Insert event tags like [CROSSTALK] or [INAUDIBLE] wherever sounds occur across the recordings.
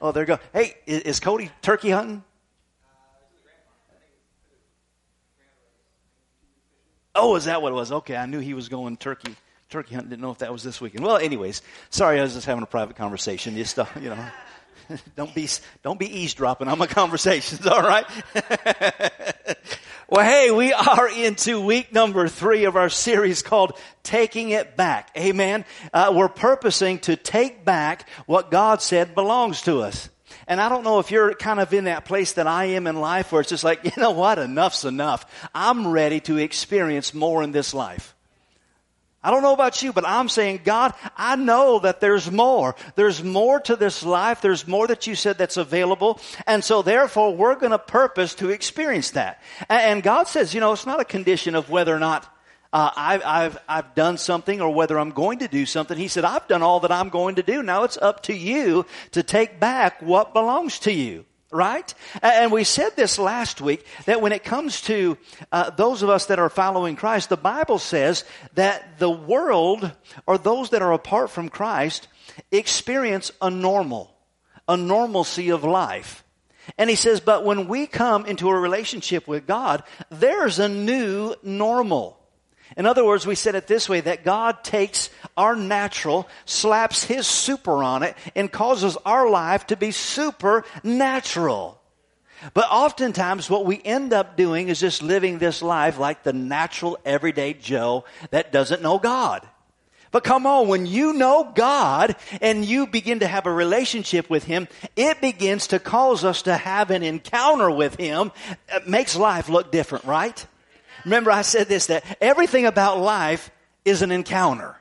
oh, there you go. Hey, is, Cody turkey hunting? Oh, is that what it was? Okay, I knew he was going turkey turkey hunting. Didn't know if that was this weekend. Well, anyways, sorry, I was just having a private conversation. Just uh, you know, [LAUGHS] don't be don't be eavesdropping on my [LAUGHS] conversations. All right. [LAUGHS] well, hey, we are into week number three of our series called "Taking It Back." Amen. Uh, we're purposing to take back what God said belongs to us. And I don't know if you're kind of in that place that I am in life where it's just like, [LAUGHS] you know what, enough's enough. I'm ready to experience more in this life. I don't know about you, but I'm saying, God, I know that there's more. There's more to this life. There's more that you said that's available. And so therefore, we're going to purpose to experience that. And God says, you know, it's not a condition of whether or not uh, I've, I've, I've done something or whether I'm going to do something. He said, I've done all that I'm going to do. Now it's up to you to take back what belongs to you. Right? And we said this last week that when it comes to uh, those of us that are following Christ, the Bible says that the world or those that are apart from Christ experience a normal, a normalcy of life. And he says, but when we come into a relationship with God, there's a new normal. In other words, we said it this way that God takes our natural, slaps his super on it, and causes our life to be supernatural. But oftentimes what we end up doing is just living this life like the natural everyday Joe that doesn't know God. But come on, when you know God and you begin to have a relationship with Him, it begins to cause us to have an encounter with Him. It makes life look different, right? Remember I said this, that everything about life is an encounter.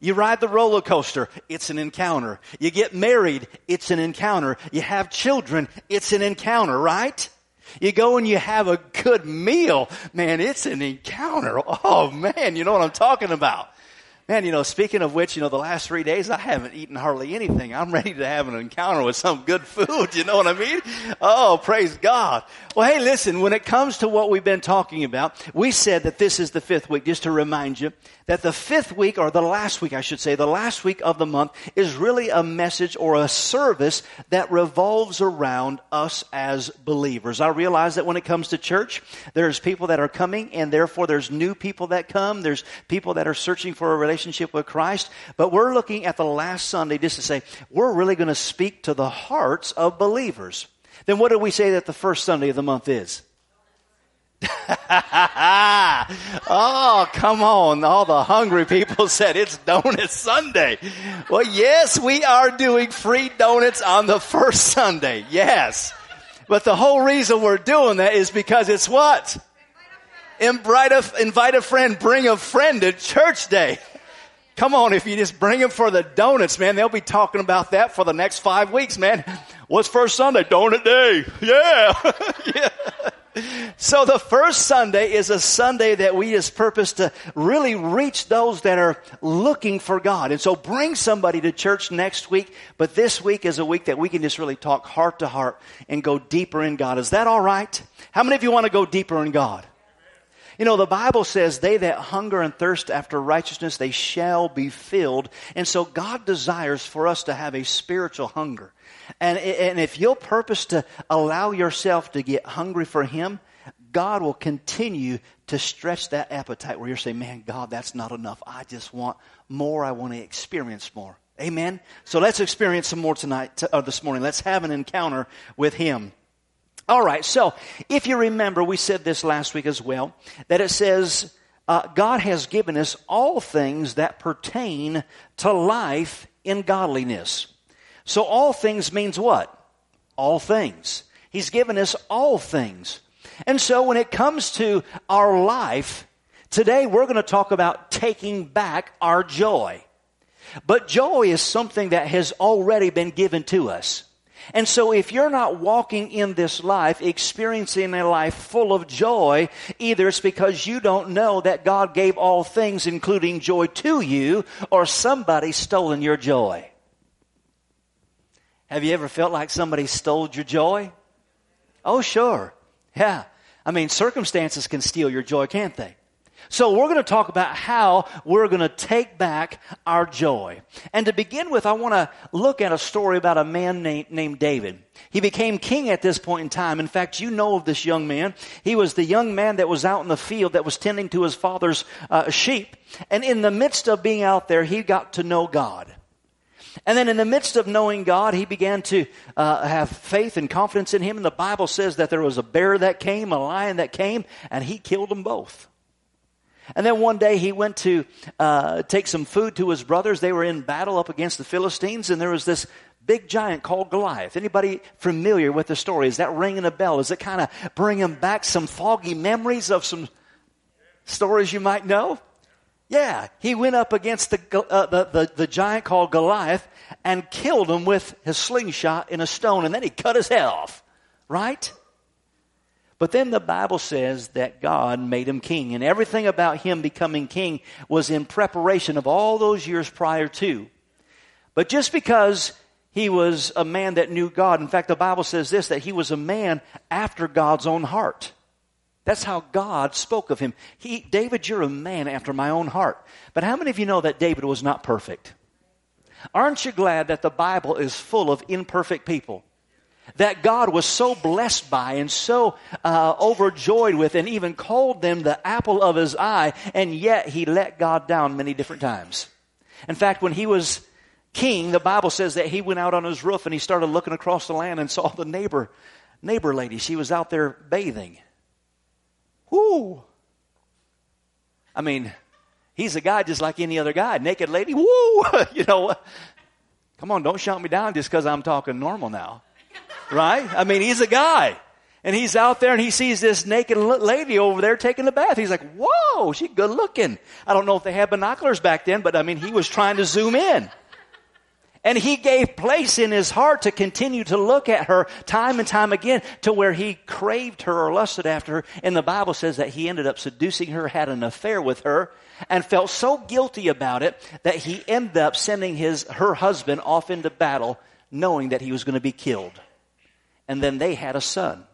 You ride the roller coaster, it's an encounter. You get married, it's an encounter. You have children, it's an encounter, right? You go and you have a good meal, man, it's an encounter. Oh man, you know what I'm talking about. Man, you know, speaking of which, you know, the last three days I haven't eaten hardly anything. I'm [LAUGHS] ready to have an encounter with some good food. You know what I mean? Oh, praise God. Well, hey, listen, when it comes to what we've been talking about, we said that this is the fifth week, just to remind you that the fifth week, or the last week, I should say, the last week of the month is really a message or a service that revolves around us as believers. I realize that when it comes to church, there's people that are coming and therefore there's new people that come. There's people that are searching for a relationship with Christ. But we're looking at the last Sunday just to say, we're really going to speak to the hearts of believers. Then what do we say that the first Sunday of the month is? [LAUGHS] oh, come on. All the hungry people [LAUGHS] said it's Donut Sunday. Well, yes, we are doing free donuts on the first Sunday. Yes. But the whole reason we're doing that is because it's what? Invite a, invite a friend, bring a friend to church day. Come on, if you just bring them for the donuts, man, they'll be talking about that for the next five weeks, man. What's first Sunday? Donut day. Yeah. [LAUGHS] yeah. So the first Sunday is a Sunday that we just purpose to really reach those that are looking for God. And so bring somebody to church next week, but this week is a week that we can just really talk heart to heart and go deeper in God. Is that all right? How many of you want to go deeper in God? You know, the Bible says, they that hunger and thirst after righteousness, they shall be filled. And so God desires for us to have a spiritual hunger. And, and if you'll purpose to allow yourself to get hungry for Him, God will continue to stretch that appetite where you're saying, man, God, that's not enough. I just want more. I want to experience more. Amen. So let's experience some more tonight, or this morning. Let's have an encounter with Him. All right. So if you remember, we said this last week as well, that it says, uh, God has given us all things that pertain to life in godliness. So all things means what? All things. He's given us all things. And so when it comes to our life, today we're going to talk about taking back our joy. But joy is something that has already been given to us. And so if you're not walking in this life, experiencing a life full of joy, either it's because you don't know that God gave all things, including joy to you, or somebody's stolen your joy. Have you ever felt like somebody stole your joy? Oh, sure. Yeah. I mean, circumstances can steal your joy, can't they? So we're going to talk about how we're going to take back our joy. And to begin with, I want to look at a story about a man named, named David. He became king at this point in time. In fact, you know of this young man. He was the young man that was out in the field that was tending to his father's uh, sheep. And in the midst of being out there, he got to know God. And then in the midst of knowing God, he began to uh, have faith and confidence in him. And the Bible says that there was a bear that came, a lion that came, and he killed them both. And then one day he went to uh, take some food to his brothers. They were in battle up against the Philistines, and there was this big giant called Goliath. Anybody familiar with the story? Is that ringing a bell? Is it kind of bringing back some foggy memories of some stories you might know? Yeah, he went up against the, uh, the, the, the giant called Goliath and killed him with his slingshot in a stone, and then he cut his head off. Right? But then the Bible says that God made him king, and everything about him becoming king was in preparation of all those years prior to. But just because he was a man that knew God, in fact, the Bible says this that he was a man after God's own heart. That's how God spoke of him. He, David, you're a man after my own heart. But how many of you know that David was not perfect? Aren't you glad that the Bible is full of imperfect people? that God was so blessed by and so uh, overjoyed with, and even called them the apple of his eye, and yet he let God down many different times. In fact, when he was king, the Bible says that he went out on his roof and he started looking across the land and saw the neighbor neighbor lady. She was out there bathing. Whoo! I mean, he's a guy just like any other guy. Naked lady, woo! [LAUGHS] you know, come on, don't shout me down just because I'm talking normal now right? I mean, he's a guy. And he's out there and he sees this naked lady over there taking a bath. He's like, whoa, she's good looking. I don't know if they had binoculars back then, but I mean, he was trying to zoom in. And he gave place in his heart to continue to look at her time and time again to where he craved her or lusted after her. And the Bible says that he ended up seducing her, had an affair with her, and felt so guilty about it that he ended up sending his, her husband off into battle knowing that he was going to be killed and then they had a son.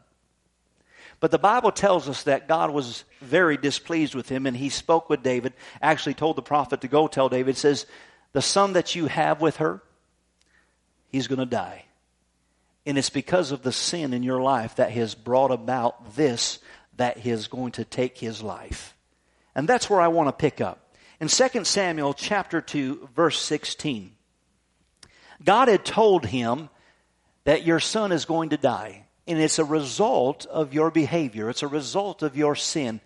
But the Bible tells us that God was very displeased with him, and he spoke with David, actually told the prophet to go tell David, says, The son that you have with her, he's going to die. And it's because of the sin in your life that has brought about this that is going to take his life. And that's where I want to pick up. In 2 Samuel chapter 2, verse 16, God had told him that your son is going to die. And it's a result of your behavior. It's a result of your sin.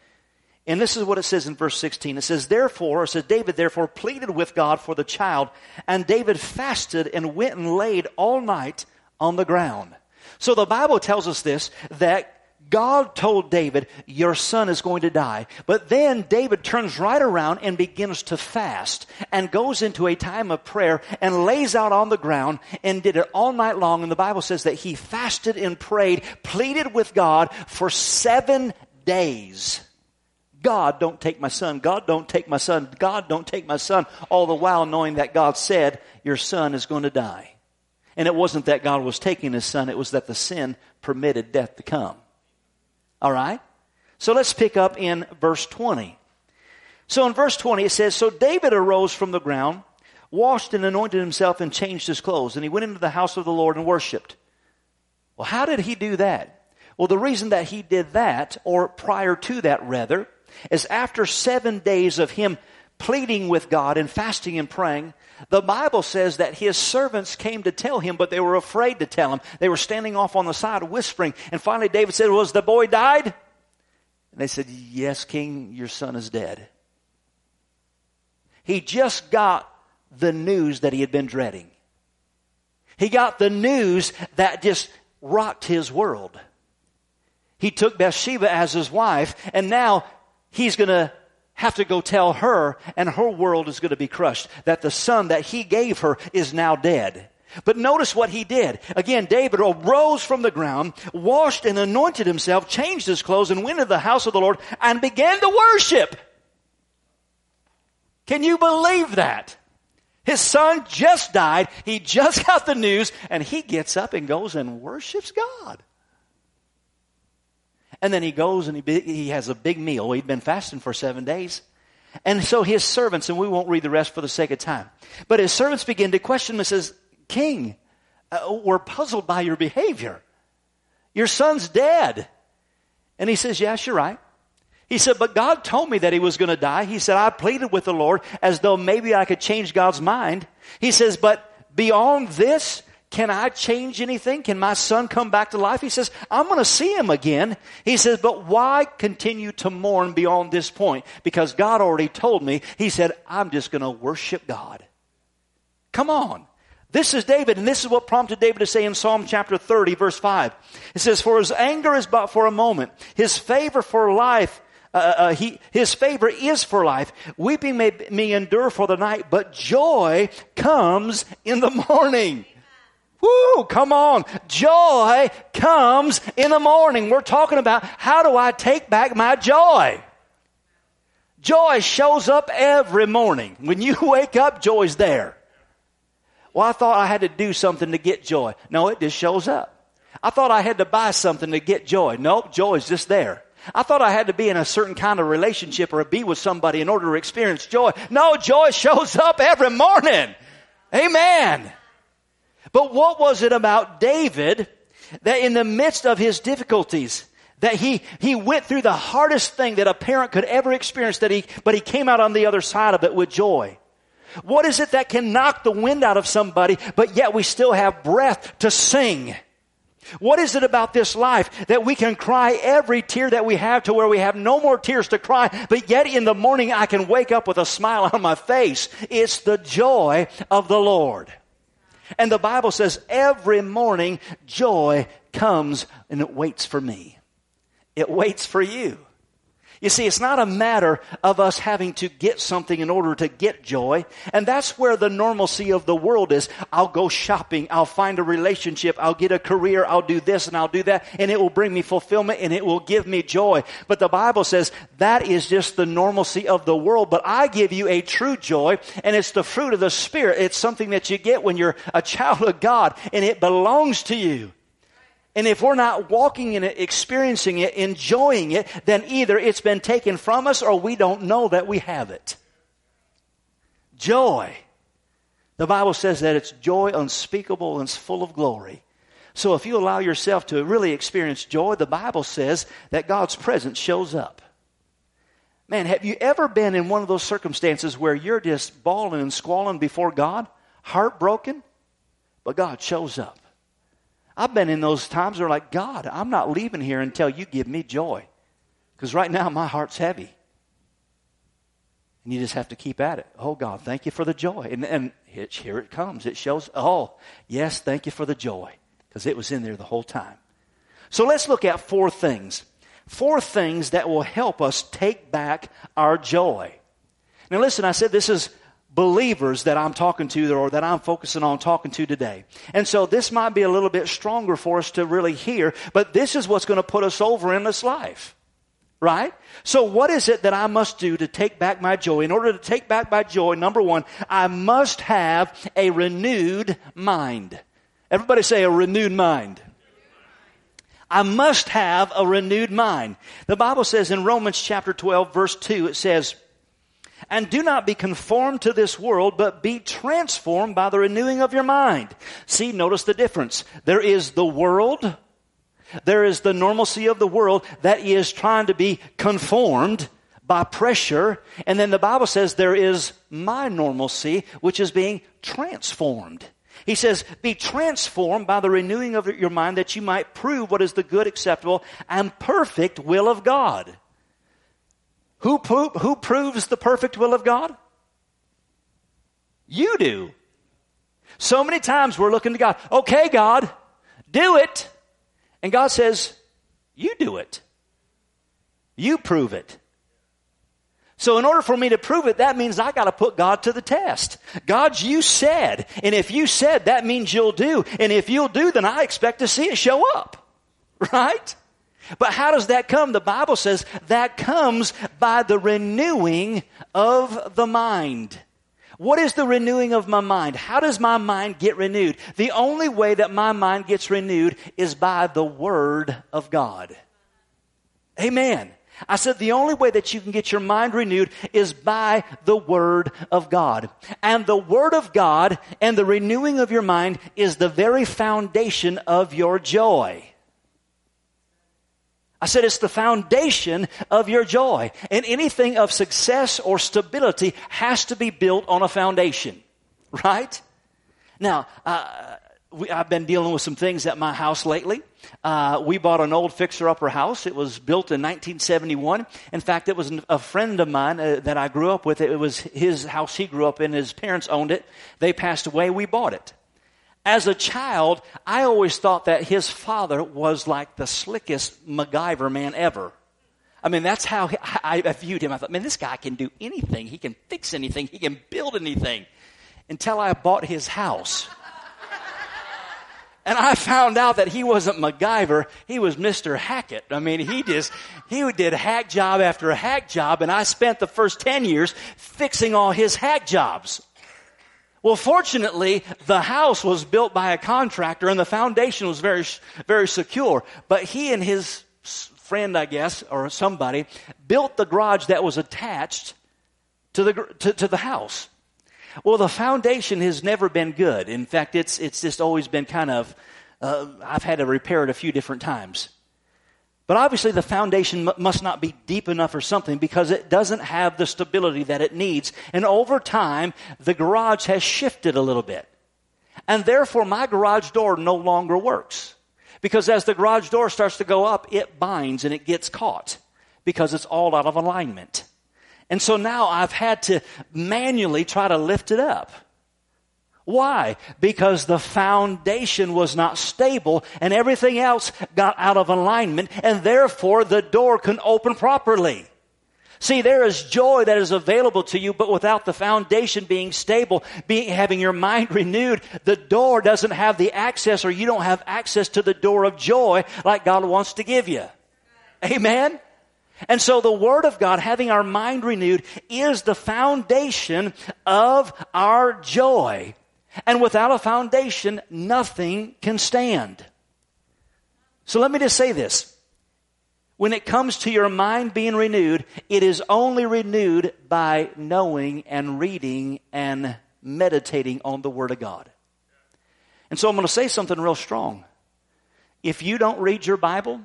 And this is what it says in verse 16. It says, Therefore, it says, David therefore pleaded with God for the child, and David fasted and went and laid all night on the ground. So the Bible tells us this, that God told David, Your son is going to die. But then David turns right around and begins to fast and goes into a time of prayer and lays out on the ground and did it all night long. And the Bible says that he fasted and prayed, pleaded with God for seven days. God, don't take my son. God, don't take my son. God, don't take my son. All the while knowing that God said, Your son is going to die. And it wasn't that God was taking his son, it was that the sin permitted death to come. All right? So let's pick up in verse 20. So in verse 20 it says, So David arose from the ground, washed and anointed himself, and changed his clothes. And he went into the house of the Lord and worshiped. Well, how did he do that? Well, the reason that he did that, or prior to that rather, is after seven days of him pleading with God and fasting and praying, the Bible says that his servants came to tell him, but they were afraid to tell him. They were standing off on the side whispering. And finally David said, was the boy died? And they said, yes, king, your son is dead. He just got the news that he had been dreading. He got the news that just rocked his world. He took Bathsheba as his wife, and now he's going to have to go tell her and her world is going to be crushed. That the son that he gave her is now dead. But notice what he did. Again, David arose from the ground, washed and anointed himself, changed his clothes, and went into the house of the Lord and began to worship. Can you believe that? His son just died. He just [LAUGHS] got the news and he gets up and goes and worships God. And then he goes and he, he has a big meal. He'd been fasting for seven days. And so his servants, and we won't read the rest for the sake of time, but his servants begin to question him and says, King, uh, we're puzzled by your behavior. Your son's dead. And he says, yes, you're right. He said, but God told me that he was going to die. He said, I pleaded with the Lord as though maybe I could change God's mind. He says, but beyond this, can I change anything? Can my son come back to life? He says, I'm going to see him again. He says, but why continue to mourn beyond this point? Because God already told me. He said, I'm just going to worship God. Come on. This is David, and this is what prompted David to say in Psalm chapter 30, verse 5. It says, For his anger is but for a moment, his favor for life uh, uh, uh, he, his favor is for life. Weeping may, may endure for the night, but joy comes in the morning. Woo, come on. Joy comes in the morning. We're talking about how do I take back my joy? Joy shows up every morning. When you [LAUGHS] wake up, joy's there. Well, I thought I had to do something to get joy. No, it just shows up. I thought I had to buy something to get joy. Nope, joy is just there. I thought I had to be in a certain kind of relationship or be with somebody in order to experience joy. No, joy [LAUGHS] shows up every morning. Amen. But what was it about David that in the midst of his difficulties, that he, he went through the hardest thing that a parent could ever experience that he, but he came out on the other side of it with joy. What is it that can knock the wind out of somebody, but yet we still have breath to sing? What is it about this life that we can cry every tear that we have to where we have no more tears to cry, but yet in the morning I can wake up with a smile [LAUGHS] on my face? It's the joy of the Lord. And the Bible says every morning joy comes and it waits for me. It waits for you. You see, it's not a matter of us having to get something in order to get joy. And that's where the normalcy of the world is. I'll go shopping. I'll find a relationship. I'll get a career. I'll do this and I'll do that. And it will bring me fulfillment and it will give me joy. But the Bible says that is just the normalcy of the world. But I give you a true joy and it's the fruit of the Spirit. It's something that you get when you're a child of God and it belongs to you. And if we're not walking in it, experiencing it, enjoying it, then either it's been taken from us or we don't know that we have it. Joy. The Bible says that it's joy unspeakable and full of glory. So if you allow yourself to really experience joy, the Bible says that God's presence shows up. Man, have you ever been in one of those circumstances where you're just bawling and squalling before God, heartbroken, but God shows up? I've been in those times where, like, God, I'm not leaving here until you give me joy. Because right now my heart's heavy. And you just have to keep at it. Oh, God, thank you for the joy. And, and here it comes. It shows, oh, yes, thank you for the joy. Because it was in there the whole time. So let's look at four things. Four things that will help us take back our joy. Now, listen, I said this is believers that I'm talking to or that I'm focusing on talking to today. And so this might be a little bit stronger for us to really hear, but this is what's going to put us over in this life. Right? So what is it that I must do to take back my joy? In order to take back my joy, number one, I must have a renewed mind. Everybody say a renewed mind. I must have a renewed mind. The Bible says in Romans chapter 12 verse 2, it says, and do not be conformed to this world, but be transformed by the renewing of your mind. See, notice the difference. There is the world. There is the normalcy of the world that is trying to be conformed by pressure. And then the Bible says there is my normalcy, which is being transformed. He says, be transformed by the renewing of your mind that you might prove what is the good, acceptable, and perfect will of God. Who, pro- who proves the perfect will of God? You do. So many times we're looking to God, okay, God, do it. And God says, you do it. You prove it. So in order for me to prove it, that means I gotta put God to the test. God, you said. And if you said, that means you'll do. And if you'll do, then I expect to see it show up. [LAUGHS] Right? But how does that come? The Bible says that comes by the renewing of the mind. What is the renewing of my mind? How does my mind get renewed? The only way that my mind gets renewed is by the Word of God. Amen. I said the only way that you can get your mind renewed is by the Word of God. And the Word of God and the renewing of your mind is the very foundation of your joy. I said it's the foundation of your joy. And anything of success or stability has to be built on a foundation. [LAUGHS] Right? Now, uh, we, I've been dealing with some things at my house lately. Uh, we bought an old fixer-upper house. It was built in 1971. In fact, it was a friend of mine uh, that I grew up with. It was his house he grew up in. His parents owned it. They passed away. We bought it. As a child, I always thought that his father was like the slickest MacGyver man ever. I mean, that's how I viewed him. I thought, man, this guy can do anything. He can fix anything. He can build anything. Until I bought his house. And I found out that he wasn't MacGyver, he was Mr. Hackett. I mean, he just, he did hack job after hack job, and I spent the first 10 years fixing all his hack jobs. Well, fortunately, the house was built by a contractor and the foundation was very, very secure. But he and his friend, I guess, or somebody, built the garage that was attached to the, to, to the house. Well, the foundation has never been good. In fact, it's, it's just always been kind of, uh, I've had to repair it a few different times. But obviously, the foundation m- must not be deep enough or something because it doesn't have the stability that it needs. And over time, the garage has shifted a little bit. And therefore, my garage door no longer works. Because as the garage door starts to go up, it binds and it gets caught because it's all out of alignment. And so now I've had to manually try to lift it up. Why? Because the foundation was not stable and everything else got out of alignment and therefore the door can open properly. See, there is joy that is available to you, but without the foundation being stable, being, having your mind [LAUGHS] renewed, the door doesn't have the access or you don't have access to the door of joy like God wants to give you. Amen? And so the Word of God, having our mind renewed, is the foundation of our joy. And without a foundation, nothing can stand. So let me just say this. When it comes to your mind being renewed, it is only renewed by knowing and reading and meditating on the Word of God. And so I'm going to say something real strong. If you don't read your Bible,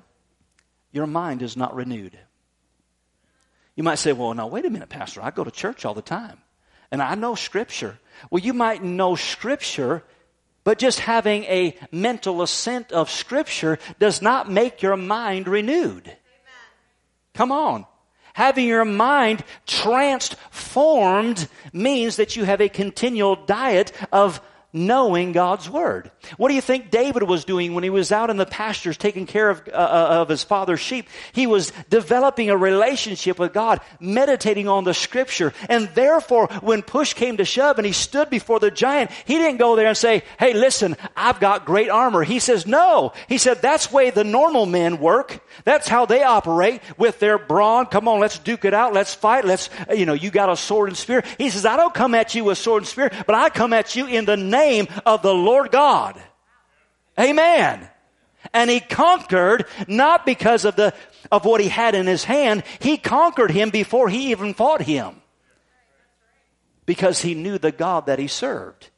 your mind is not renewed. You might say, well, now wait a minute, Pastor. I go to church all the time and I know Scripture. Well, you might know Scripture, but just having a mental assent of Scripture does not make your mind renewed. Amen. Come on. Having your mind transformed means that you have a continual diet of knowing God's word. What do you think David was doing when he was out in the pastures taking care of, uh, uh, of his father's sheep? He was developing a relationship with God, meditating on the scripture. And therefore, when push came to shove and he stood before the giant, he didn't go there and say, Hey, listen, I've got great armor. He says, no. He said, that's way the normal men work. That's how they operate with their brawn. Come on, let's duke it out. Let's fight. Let's, you know, you got a sword and spear. He says, I don't come at you with sword and spear, but I come at you in the name name of the Lord God. Amen. And he conquered not because of the, of what he had in his hand. He conquered him before he even fought him. Because he knew the God that he served.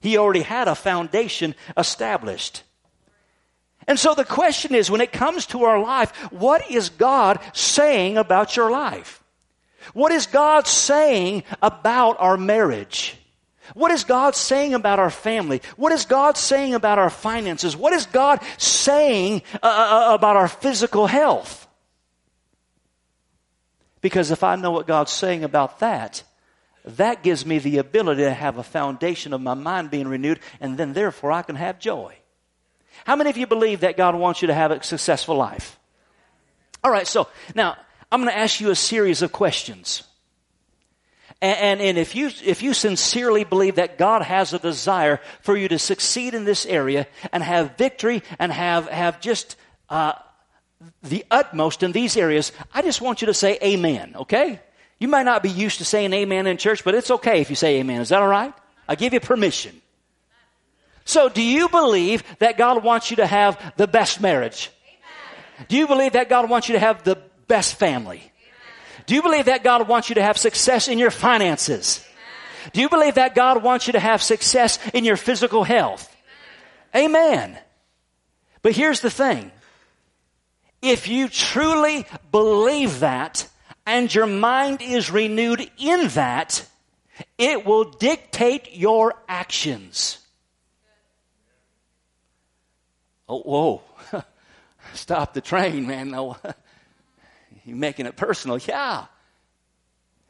He already had a foundation established. And so the question is, when it comes to our life, what is God saying about your life? What is God saying about our marriage? What is God saying about our family? What is God saying about our finances? What is God saying uh, uh, uh, about our physical health? Because if I know what God's saying about that, that gives me the ability to have a foundation of my mind being renewed, and then therefore I can have joy. How many of you believe that God wants you to have a successful life? All right, so now I'm going to ask you a series of questions. And, and, and, if you, if you sincerely believe that God has a desire for you to succeed in this area and have victory and have, have just, uh, the utmost in these areas, I just want you to say amen, okay? You might not be used to saying amen in church, but it's okay if you say amen. Is that all right? I give you permission. So do you believe that God wants you to have the best marriage? Amen. Do you believe that God wants you to have the best family? Do you believe that God wants you to have success in your finances? Do you believe that God wants you to have success in your physical health? Amen. But here's the thing. If you truly believe that and your mind is renewed in that, it will dictate your actions. Oh, whoa. [LAUGHS] Stop the train, man. No. [LAUGHS] You're making it personal. Yeah.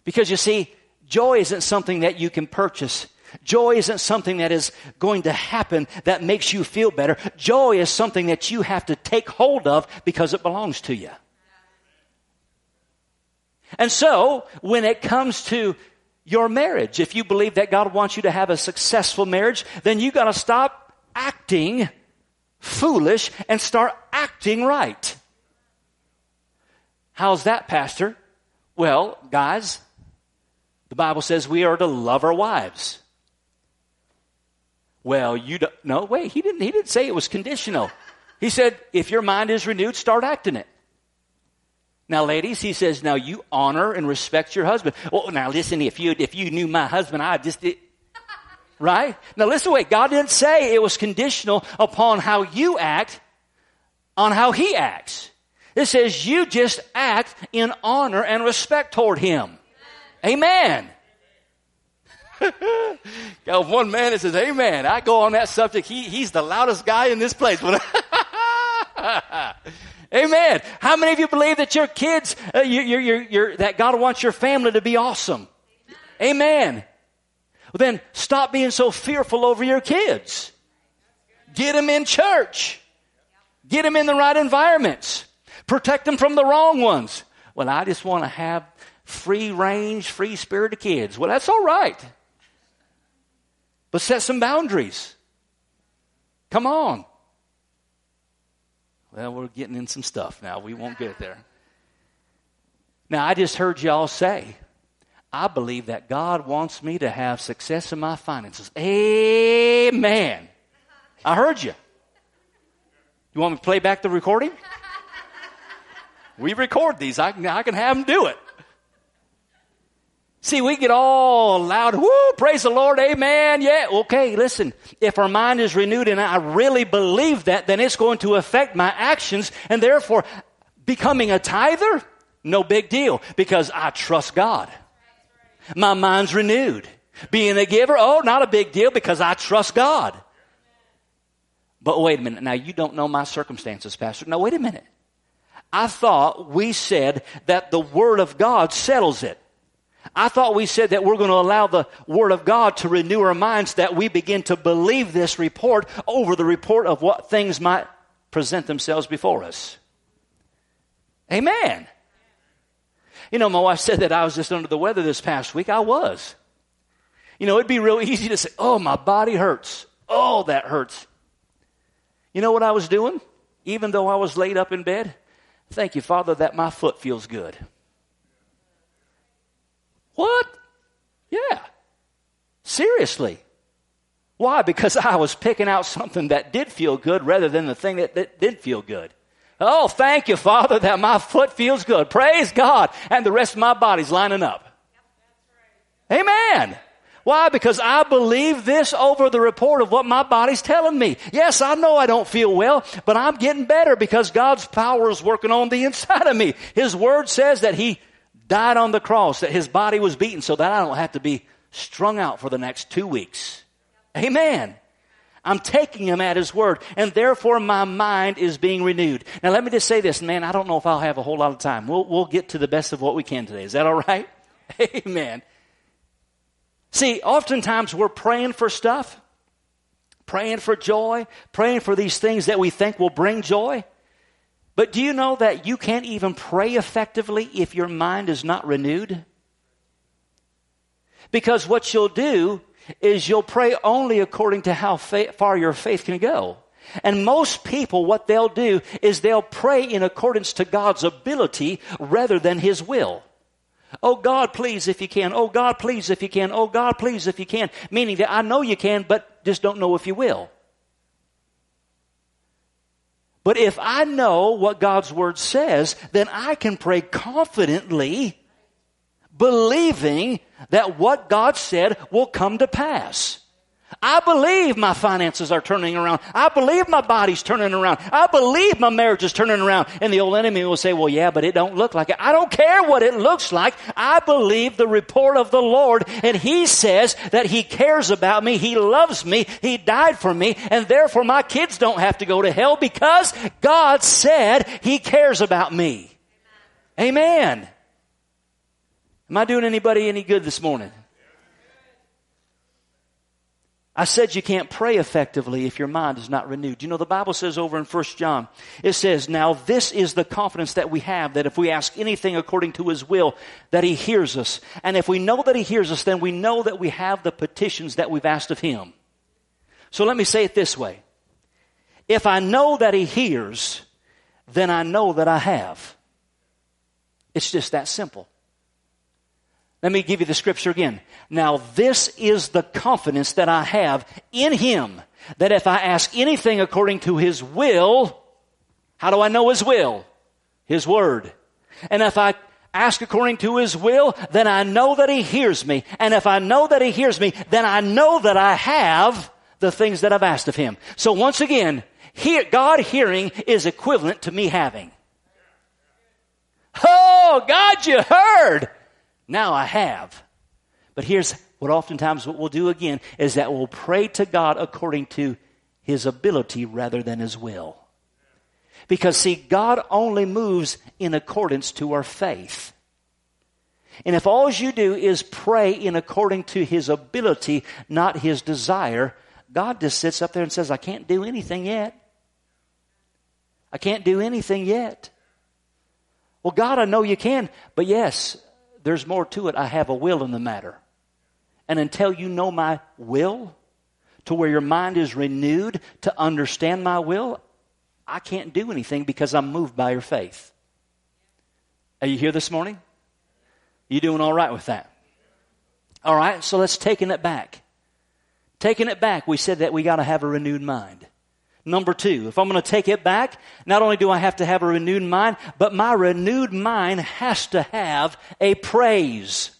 Because you see, joy isn't something that you can purchase. Joy isn't something that is going to happen that makes you feel better. Joy is something that you have to take hold of because it belongs to you. And so, when it comes to your marriage, if you believe that God wants you to have a successful marriage, then you gotta stop acting foolish and start acting right. How's that, Pastor? Well, guys, the Bible says we are to love our wives. Well, you don't, no, wait, he didn't, he didn't say it was conditional. He said, if your mind is renewed, start acting it. Now, ladies, he says, now you honor and respect your husband. Well, now listen, if you, if you knew my husband, I just, did. right? Now listen, wait, God didn't say it was conditional upon how you act, on how he acts. It says you just act in honor and respect toward him. Amen. [LAUGHS] Got one man that says, Amen. I go on that subject. He, he's the loudest guy in this place. [LAUGHS] Amen. How many of you believe that your kids, uh, you, you're, you're, you're, that God wants your family to be awesome? Amen. Amen. Well, then stop being so fearful over your kids. Get them in church. Get them in the right environments. Protect them from the wrong ones. Well, I just want to have free range, free spirited kids. Well, that's all right. But set some boundaries. Come on. Well, we're getting in some stuff now. We won't get there. Now, I just heard y'all say, I believe that God wants me to have success in my finances. Amen. I heard you. You want me to play back the recording? We record these. I can, I can have them do it. See, we get all loud, whoo, praise the Lord, amen, yeah, okay, listen, if our mind is renewed and I really believe that, then it's going to affect my actions, and therefore, becoming a tither, no big deal, because I trust God. My mind's renewed. Being a giver, oh, not a big deal, because I trust God. But wait a minute, now you don't know my circumstances, Pastor. No, wait a minute. I thought we said that the Word of God settles it. I thought we said that we're going to allow the Word of God to renew our minds that we begin to believe this report over the report of what things might present themselves before us. Amen. You know, my wife said that I was just under the weather this past week. I was. You know, it'd be real easy to say, oh, my body hurts. Oh, that hurts. You know what I was doing? Even though I was laid up in bed? Thank you, Father, that my foot feels good. What? Yeah. Seriously. Why? Because I was picking out something that did feel good rather than the thing that, that didn't feel good. Oh, thank you, Father, that my foot feels good. Praise God. And the rest of my body's lining up. Amen. Why? Because I believe this over the report of what my body's telling me. Yes, I know I don't feel well, but I'm getting better because God's power is working on the [LAUGHS] inside of me. His word says that He died on the cross, that his body was beaten so that I don't have to be strung out for the next two weeks. Amen. I'm taking him at his word, and therefore my mind is being renewed. Now, let me just say this, man. I don't know if I'll have a whole lot of time. We'll, we'll get to the best of what we can today. Is that all right? [LAUGHS] Amen. See, oftentimes we're praying for stuff, praying for joy, praying for these things that we think will bring joy. But do you know that you can't even pray effectively if your mind is not renewed? Because what you'll do is you'll pray only according to how fa- far your faith can go. And most people, what they'll do is they'll pray in accordance to God's ability rather than His will. Oh God, please if you can. Oh God, please if you can. Oh God, please if you can. Meaning that I know you can, but just don't know if you will. But if I know what God's Word says, then I can pray confidently, believing that what God said will come to pass. I believe my finances are turning around. I believe my body's turning around. I believe my marriage is turning around. And the old enemy will say, well, yeah, but it don't look like it. I don't care what it looks like. I believe the report of the Lord. And He says that He cares about me. He loves me. He died for me. And therefore my kids don't have to go to hell because God said He cares about me. Amen. Am I doing anybody any good this morning? I said you can't pray effectively if your mind is not renewed. You know, the Bible says over in 1 John, it says, Now this is the confidence that we have that if we ask anything according to his will, that he hears us. And if we know that he hears us, then we know that we have the petitions that we've asked of him. So let me say it this way. If I know that he hears, then I know that I have. It's just that simple. Let me give you the scripture again. Now this is the confidence that I have in Him that if I ask anything according to His will, how do I know His will? His Word. And if I ask according to His will, then I know that He hears me. And if I know that He hears me, then I know that I have the things that I've asked of Him. So once again, hear, God hearing is equivalent to me having. Oh, God, you heard. Now I have. But here's what oftentimes what we'll do again is that we'll pray to God according to his ability rather than his will. Because see, God only moves in accordance to our faith. And if all you do is pray in according to his ability, not his desire, God just sits up there and says, I can't do anything yet. I can't do anything yet. Well, God, I know you can, but yes, there's more to it. I have a will in the matter. And until you know my will, to where your mind is renewed to understand my will, I can't do anything because I'm moved by your faith. Are you here this morning? You doing all right with that? All right, so let's taking it back. Taking it back, we said that we got to have a renewed mind. Number two, if I'm going to take it back, not only do I have to have a renewed mind, but my renewed mind has to have a praise.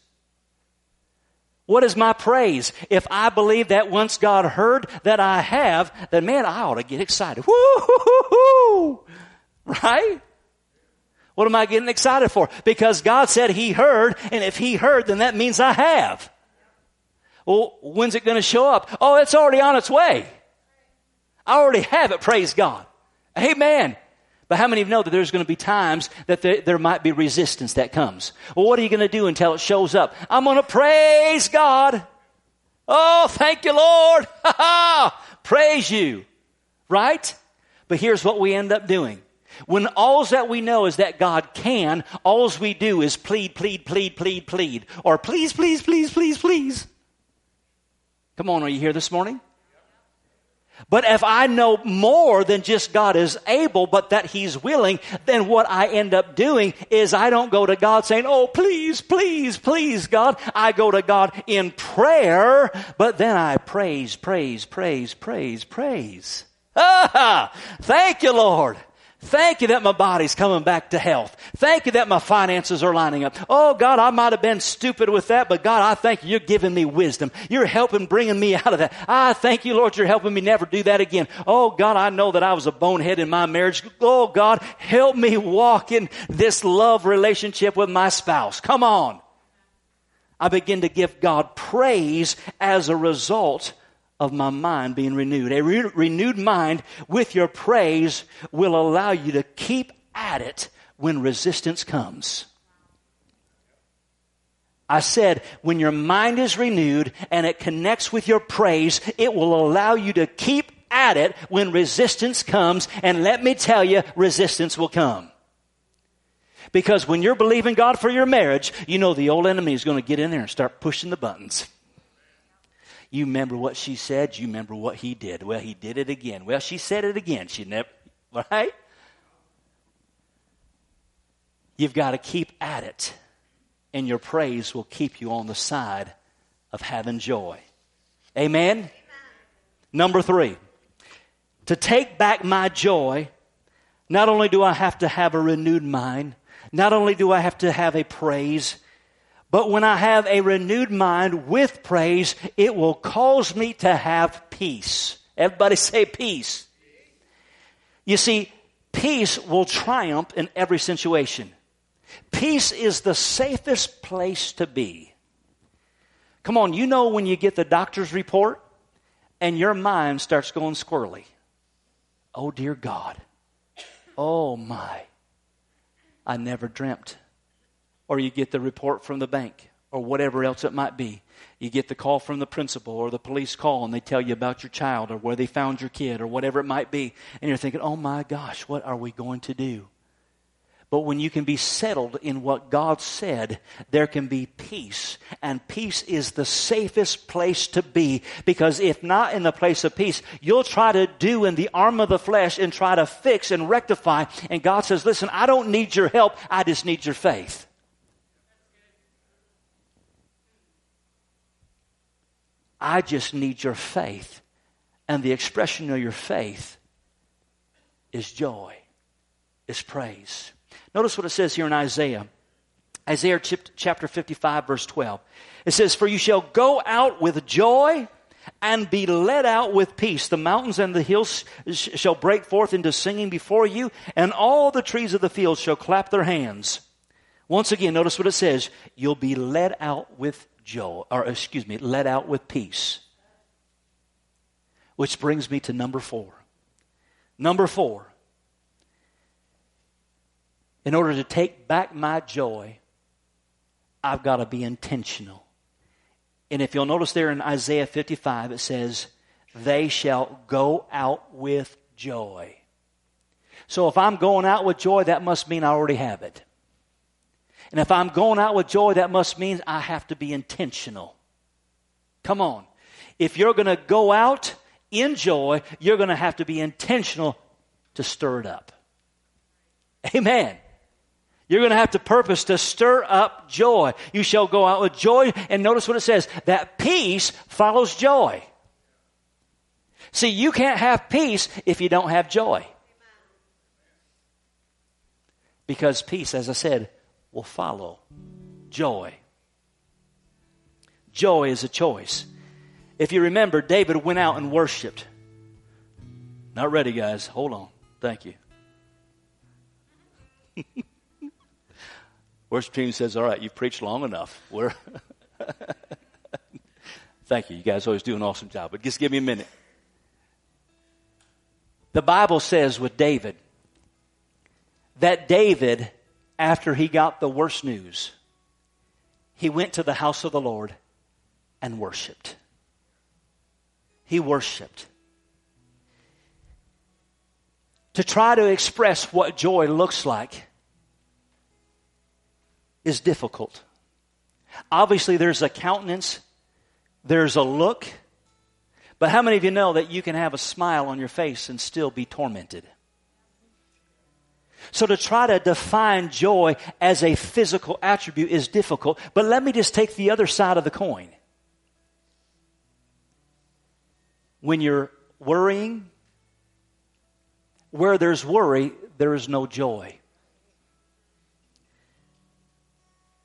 What is my praise? If I believe that once God heard that I have, then man, I ought to get excited. Woo! Right? What am I getting excited for? Because God said He heard, and if He heard, then that means I have. Well, when's it going to show up? Oh, it's already on its way. I already have it, praise God. Amen. But how many of you know that there's going to be times that there, there might be resistance that comes? Well, what are you going to do until it shows up? I'm going to praise God. Oh, thank you, Lord. [LAUGHS] Ha ha. Praise you. Right? But here's what we end up doing. When all that we know is that God can, all we do is plead, plead, plead, plead, plead. Or please, please, please, please, please. Come on, are you here this morning? But if I know more than just God is able, but that He's willing, then what I end up doing is I don't go to God saying, Oh, please, please, please, God. I go to God in prayer, but then I praise, praise, praise, praise, praise. Ah, thank you, Lord. Thank you that my body's coming back to health. Thank you that my finances are lining up. Oh God, I might have been stupid with that, but God, I thank you, you're giving me wisdom. You're helping bringing me out of that. I thank you, Lord, you're helping me never do that again. Oh God, I know that I was a bonehead in my marriage. Oh God, help me walk in this love relationship with my spouse. Come on. I begin to give God praise as a result of my mind being renewed. A re- renewed mind with your praise will allow you to keep at it when resistance comes. I said, when your mind is renewed and it connects with your praise, it will allow you to keep at it when resistance comes. And let me tell you, resistance will come. Because when you're believing God for your marriage, you know the old enemy is going to get in there and start pushing the buttons. You remember what she said, you remember what he did. Well, he did it again. Well, she said it again. She never, [LAUGHS] right? You've got to keep at it, and your praise will keep you on the side of having joy. Amen? Amen. Number three, to take back my joy, not only do I have to have a renewed mind, not only do I have to have a praise, but when I have a renewed mind with praise, it will cause me to have peace. Everybody say peace. You see, peace will triumph in every situation. Peace is the safest place to be. Come on, you know when you get the doctor's report and your mind starts going squirrely. Oh, dear God. Oh, my. I never dreamt or you get the report from the bank or whatever else it might be. You get the call from the principal or the police call and they tell you about your child or where they found your kid or whatever it might be. And you're thinking, oh my gosh, what are we going to do? But when you can be settled in what God said, there can be peace. And peace is the safest place to be because if not in the place of peace, you'll try to do in the arm of the flesh and try to fix and rectify. And God says, listen, I don't need your help. I just need your faith. I just need your faith. And the expression of your faith is joy, is praise. Notice what it says here in Isaiah. Isaiah chapter 55, verse 12. It says, For you shall go out with joy and be led out with peace. The mountains and the hills shall break forth into singing before you, and all the trees of the field shall clap their hands. Once again, notice what it says. You'll be led out with joy, or excuse me, let out with peace. Which brings me to number four. Number four. In order to take back my joy, I've got to be intentional. And if you'll notice there in Isaiah 55, it says, They shall go out with joy. So if I'm going out with joy, that must mean I already have it. And if I'm going out with joy, that must mean I have to be intentional. Come on. If you're going to go out in joy, you're going to have to be intentional to stir it up. Amen. You're going to have to purpose to stir up joy. You shall go out with joy. And notice what it says that peace follows joy. See, you can't have peace if you don't have joy. Because peace, as I said, will follow joy. Joy is a choice. If you remember, David went out and worshiped. Not ready, guys. Hold on. Thank you. [LAUGHS] Worship team says, All right, you've preached long enough. We're [LAUGHS] Thank you. You guys always do an awesome job, but just give me a minute. The Bible says with David that David after he got the worst news, he went to the house of the Lord and worshiped. He worshiped. To try to express what joy looks like is difficult. Obviously, there's a countenance, there's a look, but how many of you know that you can have a smile on your face and still be tormented? So to try to define joy as a physical attribute is difficult. But let me just take the other side of the coin. When you're worrying, where there's worry, there is no joy.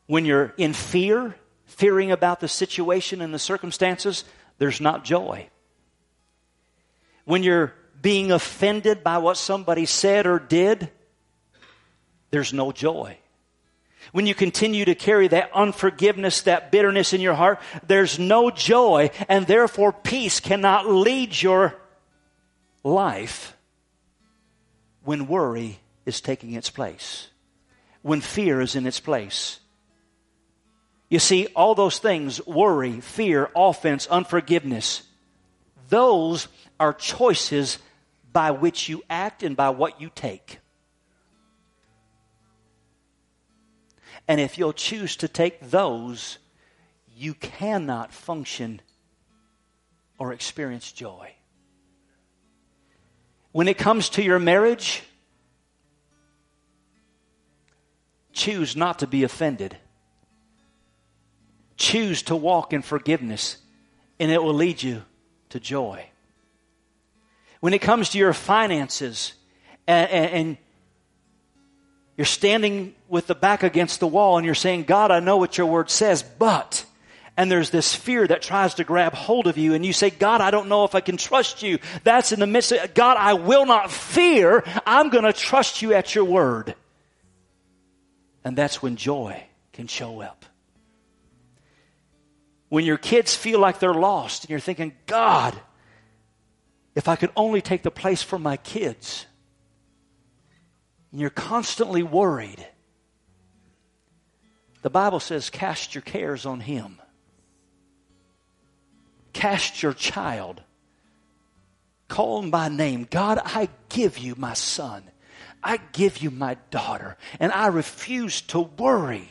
When you're in fear, fearing about the situation and the circumstances, there's not joy. When you're being offended by what somebody said or did, there's no joy. When you continue to carry that unforgiveness, that bitterness in your heart, there's no joy, and therefore peace cannot lead your life when worry is taking its place, when fear is in its place. You see, all those things worry, fear, offense, unforgiveness those are choices by which you act and by what you take. And if you'll choose to take those, you cannot function or experience joy. When it comes to your marriage, choose not to be offended. Choose to walk in forgiveness, and it will lead you to joy. When it comes to your finances, and, and, you're standing with the back against the wall and you're saying, God, I know what your word says, but, and there's this fear that tries to grab hold of you and you say, God, I don't know if I can trust you. That's in the midst of, God, I will not fear. I'm going to trust you at your word. And that's when joy can show up. When your kids feel like they're lost and you're thinking, God, if I could only take the place for my kids and you're constantly worried, the Bible says, cast your cares on Him. Cast your child. Call him by name. God, I give you my son. I give you my daughter. And I refuse to worry.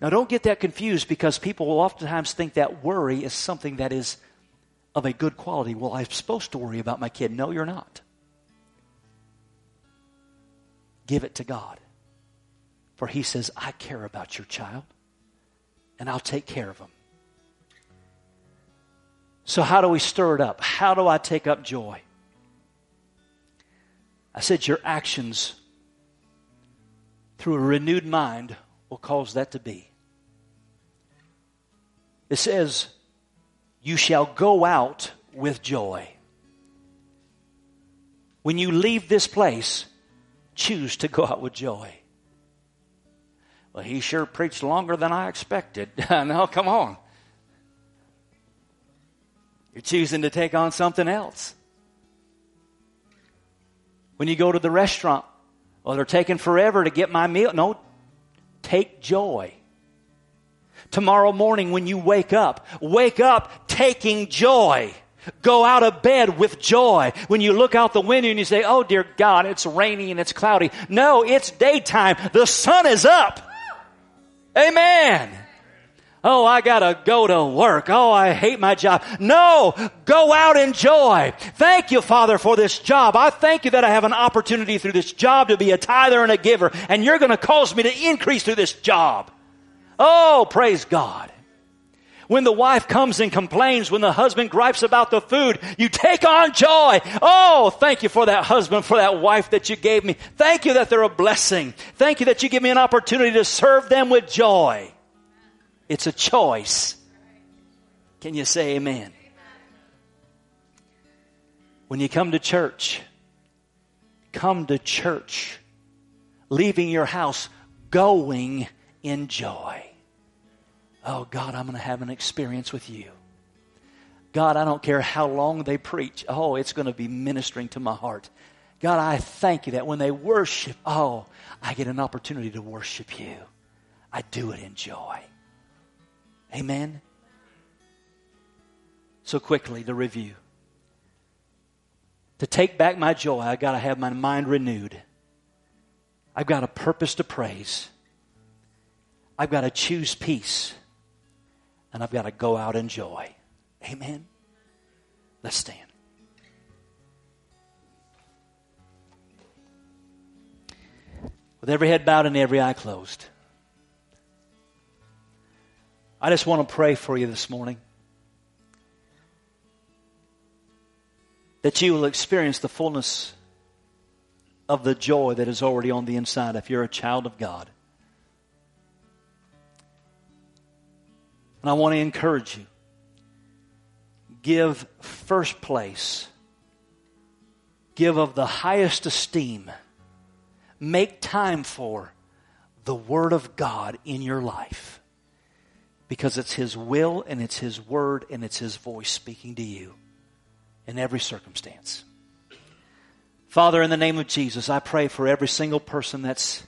Now, don't get that confused because people will oftentimes think that worry is something that is of a good quality. Well, I'm supposed to worry about my kid. No, you're not. Give it to God. For He says, I care about your child, and I'll take care of them. So, how do we stir it up? How do I take up joy? I said, Your actions through a renewed mind will cause that to be. It says, You shall go out with joy. When you leave this place, choose to go out with joy. Well, he sure preached longer than I expected. [LAUGHS] now, come on. You're choosing to take on something else. When you go to the restaurant, well, they're taking forever to get my meal. No, take joy. Tomorrow morning when you wake up, wake up taking joy. Go out of bed with joy. When you look out the window and you say, Oh dear God, it's rainy and it's cloudy. No, it's daytime. The sun is up. Amen. Oh, I gotta go to work. Oh, I hate my job. No, go out in joy. Thank you, Father, for this job. I thank you that I have an opportunity through this job to be a tither and a giver, and you're gonna cause me to increase through this job. Oh, praise God. When the wife comes and complains, when the husband gripes about the food, you take on joy. Oh, thank you for that husband, for that wife that you gave me. Thank you that they're a blessing. Thank you that you give me an opportunity to serve them with joy. It's a choice. Can you say amen? When you come to church, come to church, leaving your house, going in joy. Oh, God, I'm going to have an experience with you. God, I don't care how long they preach. Oh, it's going to be ministering to my heart. God, I thank you that when they worship, oh, I get an opportunity to worship you. I do it in joy. Amen. So quickly to review. To take back my joy, I got to have my mind renewed. I've got a purpose to praise. I've got to choose peace and I've got to go out in joy. Amen. Let's stand. With every head bowed and every eye closed, I just want to pray for you this morning. That you will experience the fullness of the joy that is already on the inside if you're a child of God. And I want to encourage you. Give first place, give of the highest esteem, make time for the Word of God in your life. Because it's His will and it's His Word and it's His voice speaking to you in every circumstance. Father, in the name of Jesus, I pray for every single person that's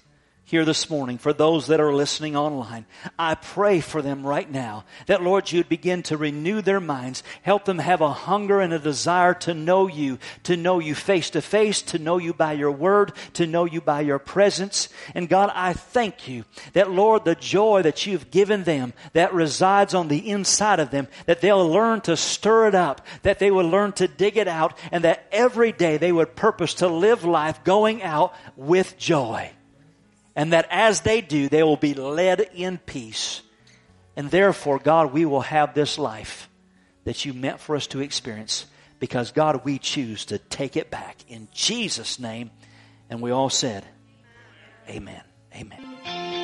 here this morning, for those that are listening online. I pray for them right now that, Lord, you'd begin to renew their minds, help them have a hunger and a desire to know you, to know you face to face, to know you by your word, to know you by your presence. And God, I thank you that, Lord, the joy that you've given them that resides on the inside of them, that they'll learn to stir it up, that they will learn to dig it out, and that every day they would purpose to live life going out with joy. And that as they do, they will be led in peace. And therefore, God, we will have this life that you meant for us to experience because, God, we choose to take it back in Jesus' name. And we all said, Amen. Amen. forget